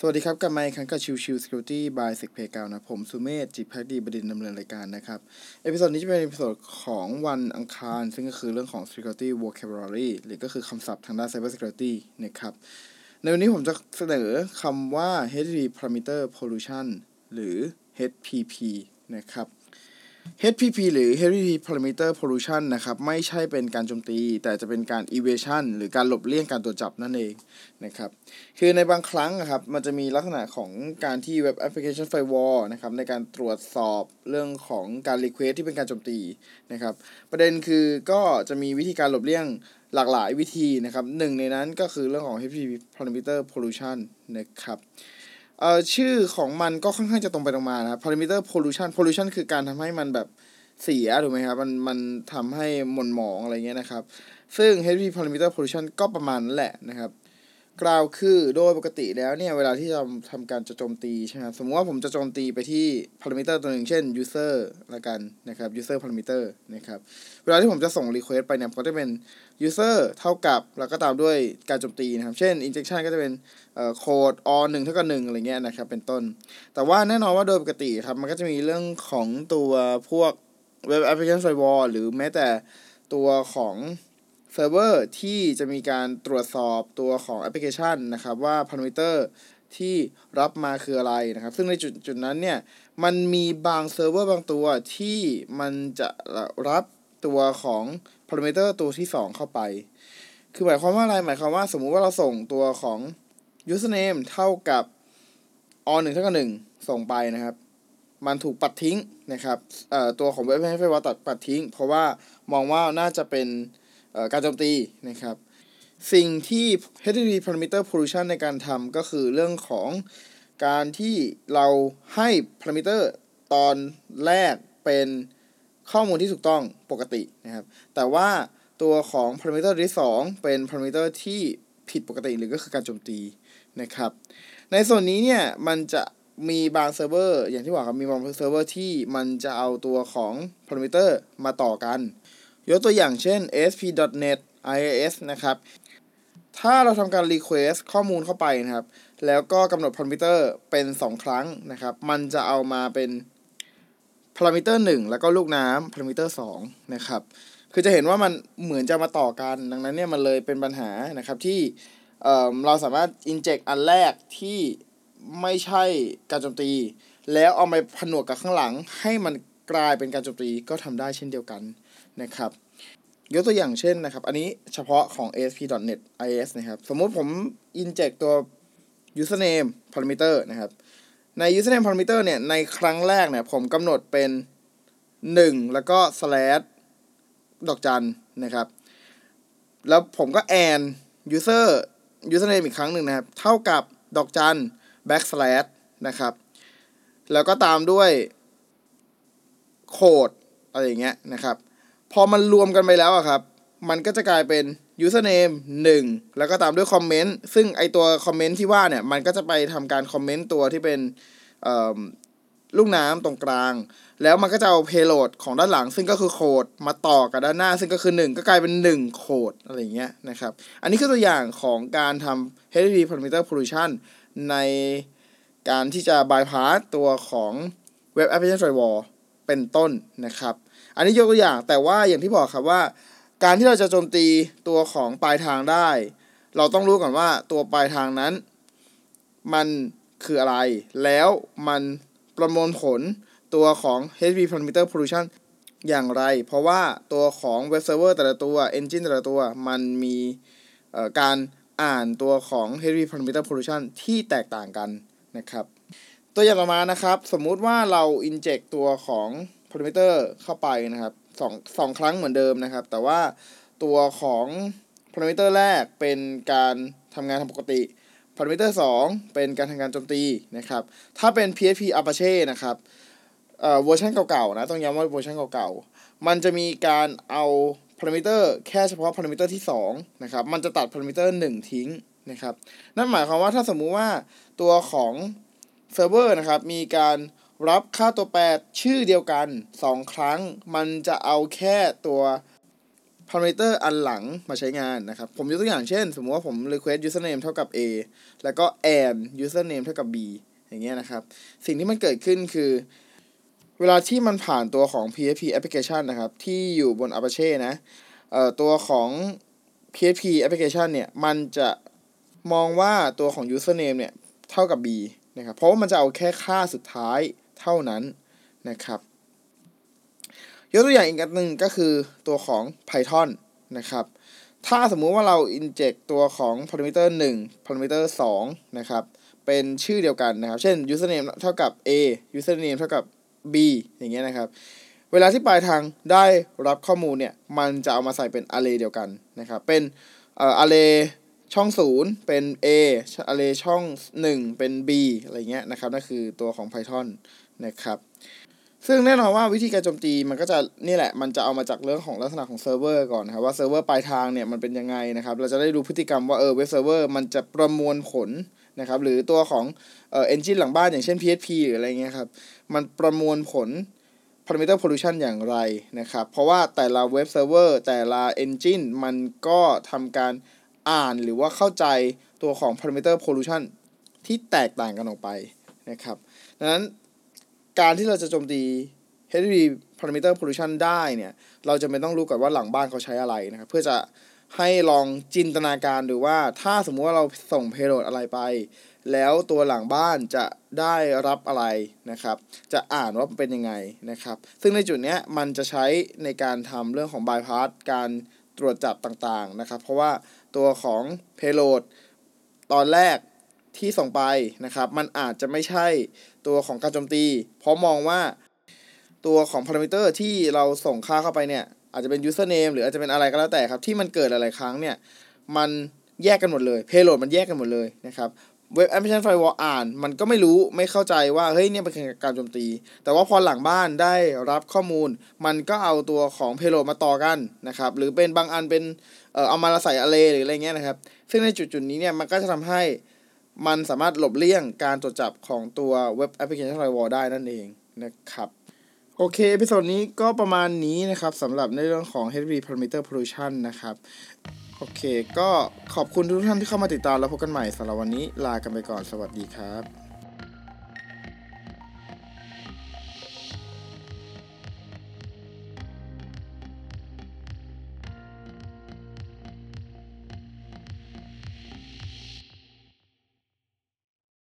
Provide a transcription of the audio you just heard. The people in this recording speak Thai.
สวัสดีครับกลับมาอีกครั้งกับ Chill Chill Security by SecPlayground นะ ผมสุเมธจิตภักดีบดินทร์ดำเนินรายการนะครับ episode นี้จะเป็น episode ของวันอังคาร ซึ่งก็คือเรื่องของ Security Vocabulary หรือก็คือคำศัพท์ทางด้าน Cyber Security นะครับ ในวันนี้ผมจะเสนอคำว่า HTTP Parameter Pollution หรือ HPP นะครับ HPP หรือ HTTP Parameter Pollution นะครับไม่ใช่เป็นการโจมตี แต่จะเป็นการ evasion หรือการหลบเลี่ยงการตรวจจับนั่นเองนะครับคือในบางครั้งนะครับมันจะมีลักษณะของการที่ Web Application Firewall นะครับในการตรวจสอบเรื่องของการ request ที่เป็นการโจมตีนะครับประเด็นคือก็จะมีวิธีการหลบเลี่ยงหลากหลายวิธีนะครับหนึ่งในนั้นก็คือเรื่องของ HTTP Parameter Pollution นะครับ เอ่อชื่อของมันก็ค่อนข้างจะตรงไปตรงมานะครับ parameter pollution pollution คือการทำให้มันแบบเสียถูกไหมครับมันมันทำให้หม่นหมองอะไรเงี้ยนะครับ ซึ่ง HP parameter pollution ก็ประมาณนั้นแหละนะครับ กล่าวคือโดยปกติแล้วเนี่ย เวลาที่เราทำการจะโจมตีใช่ไหมครับสมมติว่าผมจะโจมตีไปที่ parameter ตัวหนึ่งเช่น user ละกันนะครับ user parameter นะครับ เวลาที่ผมจะส่ง request ไปเนี่ยก็จะเป็น user เท่ากับ แล้วก็ตามด้วยการโจมตีนะครับ เช่น injection ก็จะเป็นเอ่อ code or 1เท่ากับ1อะไรเงี้ยนะครับ เป็นต้น แต่ว่าแน่นอนว่าโดยปกติครับ มันก็จะมีเรื่องของตัวพวก web application firewall หรือแม้แต่ตัวของ เซิร์ฟเวอร์ที่จะมีการตรวจสอบตัวของแอปพลิเคชันนะครับว่าพารามิเตอร์ที่รับมาคืออะไรนะครับ ซึ่งในจุดจุดนั้นเนี่ยมันมีบางเซิร์ฟเวอร์บางตัวที่มันจะรับตัวของพารามิเตอร์ตัวที่ 2 เข้าไป คือหมายความว่าอะไร หมายความว่าสมมุติว่าเราส่งตัวของ username เท่ากับ on 1เท่ากับ1ส่งไปนะครับ มันถูกปัดทิ้งนะครับตัวของเว็บให้ไฟวอลตัดปัดทิ้ง เพราะว่ามองว่าน่าจะเป็น การโจมตีนะครับ สิ่งที่ HTTP parameter pollution ในการทำก็คือเรื่องของการที่เราให้ parameter ตอนแรกเป็นข้อมูลที่ถูกต้องปกตินะครับ แต่ว่าตัวของ parameter ที่ 2 เป็น parameter ที่ผิดปกติหรือก็คือการโจมตีนะครับ ในส่วนนี้เนี่ย มันจะมีบางเซิร์ฟเวอร์อย่างที่บอกครับ มีบางเซิร์ฟเวอร์ที่มันจะเอาตัวของ parameter มาต่อกัน ยกตัวอย่างเช่น ASP.NET IIS นะครับ ถ้าเราทำการ request ข้อมูลเข้าไปนะครับ แล้วก็กำหนด parameter เป็น 2 ครั้งนะครับ มันจะเอามาเป็น parameter 1แล้วก็ลูกน้ำ parameter 2นะครับ คือจะเห็นว่ามันเหมือนจะมาต่อกัน ดังนั้นเนี่ยมันเลยเป็นปัญหานะครับที่เเราสามารถ inject อันแรกที่ไม่ใช่การโจมตี แล้วเอามาผนวกกับข้างหลังให้มันกลายเป็นการโจมตีก็ทำได้เช่นเดียวกัน นะครับ ยกตัวอย่างเช่นนะครับ อันนี้เฉพาะของ ASP.NET is นะครับ สมมุติผม inject ตัว username parameter นะครับ ใน username parameter เนี่ย ในครั้งแรกเนี่ย ผมกำหนดเป็น 1 แล้วก็ slash ดอกจันนะครับ แล้วผมก็ and user username อีกครั้งหนึ่งนะครับ เท่ากับดอกจัน backslash นะครับ แล้วก็ตามด้วยโคดอะไรอย่างเงี้ยนะครับ พอมันรวมกันไปแล้วอะครับ มันก็จะกลายเป็น username 1 แล้วก็ตามด้วยคอมเมนต์ซึ่งไอตัวคอมเมนต์ที่ว่าเนี่ย มันก็จะไปทำการคอมเมนต์ตัวที่เป็นลูกน้ำตรงกลาง แล้วมันก็จะเอา payload ของด้านหลัง ซึ่งก็คือโคดมาต่อกับด้านหน้า ซึ่งก็คือ 1 ก็กลายเป็น 1 โคดอะไรเงี้ยนะครับ อันนี้คือตัวอย่างของการทำ HTTP parameter pollution ในการที่จะ bypass ตัวของ Web Application Firewall เป็นต้นนะครับ อันนี้ยกตัวอย่างแต่ว่าอย่างที่บอกครับว่า การที่เราจะโจมตีตัวของปลายทางได้ เราต้องรู้ก่อนว่าตัวปลายทางนั้น มันคืออะไร แล้วมันประมวลผลตัวของ HTTP parameter pollution อย่างไร เพราะว่าตัวของ web server แต่ละตัว engine แต่ละตัว มันมีการอ่านตัวของ HTTP parameter pollution ที่แตกต่างกันนะครับ ตัวอย่างต่อมานะครับ สมมุติว่าเรา inject ตัวของ parameter เข้าไปนะครับสองสองครั้งเหมือนเดิมนะครับ แต่ว่าตัวของ parameter แรกเป็นการทำงานทำปกติ parameter 2เป็นการทำงานโจมตีนะครับ ถ้าเป็น PHP Apache นะครับเอ่อเวอร์ชันเก่าๆนะ ต้องย้ำว่าเวอร์ชันเก่าๆ มันจะมีการเอา parameter แค่เฉพาะ parameter ที่2นะครับ มันจะตัด parameter 1ทิ้งนะครับ นั่นหมายความว่าถ้าสมมุติว่าตัวของ เซิร์ฟเวอร์นะครับมีการรับค่าตัวแปรชื่อเดียวกัน 2 ครั้ง มันจะเอาแค่ตัว parameter อันหลังมาใช้งานนะครับ ผมยกตัวอย่างเช่น สมมติว่าผม request username เท่ากับ a แล้วก็ and username เท่ากับ b อย่างเงี้ยนะครับ สิ่งที่มันเกิดขึ้นคือ เวลาที่มันผ่านตัวของ PHP application นะครับ ที่อยู่บน Apache นะเอ่อตัวของ PHP application เนี่ย มันจะมองว่าตัวของ username เนี่ย เท่ากับ b นะครับเพราะว่ามันจะเอาแค่ค่าสุดท้ายเท่านั้นนะครับยกตัวอย่างอีกอันหนึ่งก็คือตัวของ Python นะครับถ้าสมมุติว่าเรา inject ตัวของ parameter 1 parameter 2นะครับเป็นชื่อเดียวกันนะครับ เช่น username เท่ากับ a username เท่ากับ b อย่างเงี้ยนะครับ เวลาที่ปลายทางได้รับข้อมูลเนี่ย มันจะเอามาใส่เป็น array เดียวกันนะครับ เป็นอ่อ array ช่อง 0 เป็น a array ช่อง 1 เป็น b อะไรเงี้ยนะครับนั่นคือตัวของ Python นะครับซึ่งแน่นอนว่าวิธีการโจมตีมันก็จะนี่แหละ มันจะเอามาจากเรื่องของลักษณะของเซิร์ฟเวอร์ก่อนครับว่าเซิร์ฟเวอร์ปลายทางเนี่ยมันเป็นยังไงนะครับเราจะได้ดูพฤติกรรมว่าเออเว็บเซิร์ฟเวอร์มันจะประมวลผลนะครับหรือตัวของเอ่อ engine หลังบ้านอย่างเช่น PHP หรืออะไรเงี้ยครับมันประมวลผล parameter pollution อย่างไรนะครับเพราะว่าแต่ละเว็บเซิร์ฟเวอร์แต่ละ engine มันก็ทำการ อ่านหรือว่าเข้าใจตัวของ parameter pollution ที่แตกต่างกันออกไปนะครับดังนั้นการที่เราจะโจมตี HTTP parameter pollution ได้เนี่ย เราจะไม่ต้องรู้ก่อนว่าหลังบ้านเขาใช้อะไรนะครับ เพื่อจะให้ลองจินตนาการดูว่าถ้าสมมุติว่าเราส่ง payload อะไรไป แล้วตัวหลังบ้านจะได้รับอะไรนะครับ จะอ่านว่าเป็นยังไงนะครับ ซึ่งในจุดเนี้ยมันจะใช้ในการทำเรื่องของ bypass การตรวจจับต่างๆนะครับ เพราะว่า ตัวของ payload ตอนแรกที่ส่งไปนะครับ มันอาจจะไม่ใช่ตัวของการโจมตี เพราะมองว่าตัวของ parameter ที่เราส่งค่าเข้าไปเนี่ย อาจจะเป็น username หรืออาจจะเป็นอะไรก็แล้วแต่ครับ ที่มันเกิดหลาย ๆ ครั้งเนี่ย มันแยกกันหมดเลย payload มันแยกกันหมดเลยนะครับเว็บแอปพลิเคชันไฟวอลอ่าน มันก็ไม่รู้ไม่เข้าใจว่าเฮ้ยเนี่ยเป็นการโจมตี แต่ว่าพอหลังบ้านได้รับข้อมูล มันก็เอาตัวของ payload มาต่อกันนะครับ หรือเป็นบางอันเป็น เอามาใส่ array หรืออะไรเงี้ยนะครับ ซึ่งในจุดๆนี้เนี่ยมันก็จะทำให้มันสามารถหลบเลี่ยงการตรวจจับของตัว web application firewall ได้นั่นเองนะครับโอเค episode นี้ก็ประมาณนี้นะครับสำหรับในเรื่องของ HTTP parameter pollution นะครับ โอเค ก็ขอบคุณทุกท่านที่เข้ามาติดตามแล้วพบกันใหม่สำหรับวันนี้ลากันไปก่อนสวัสดีครับ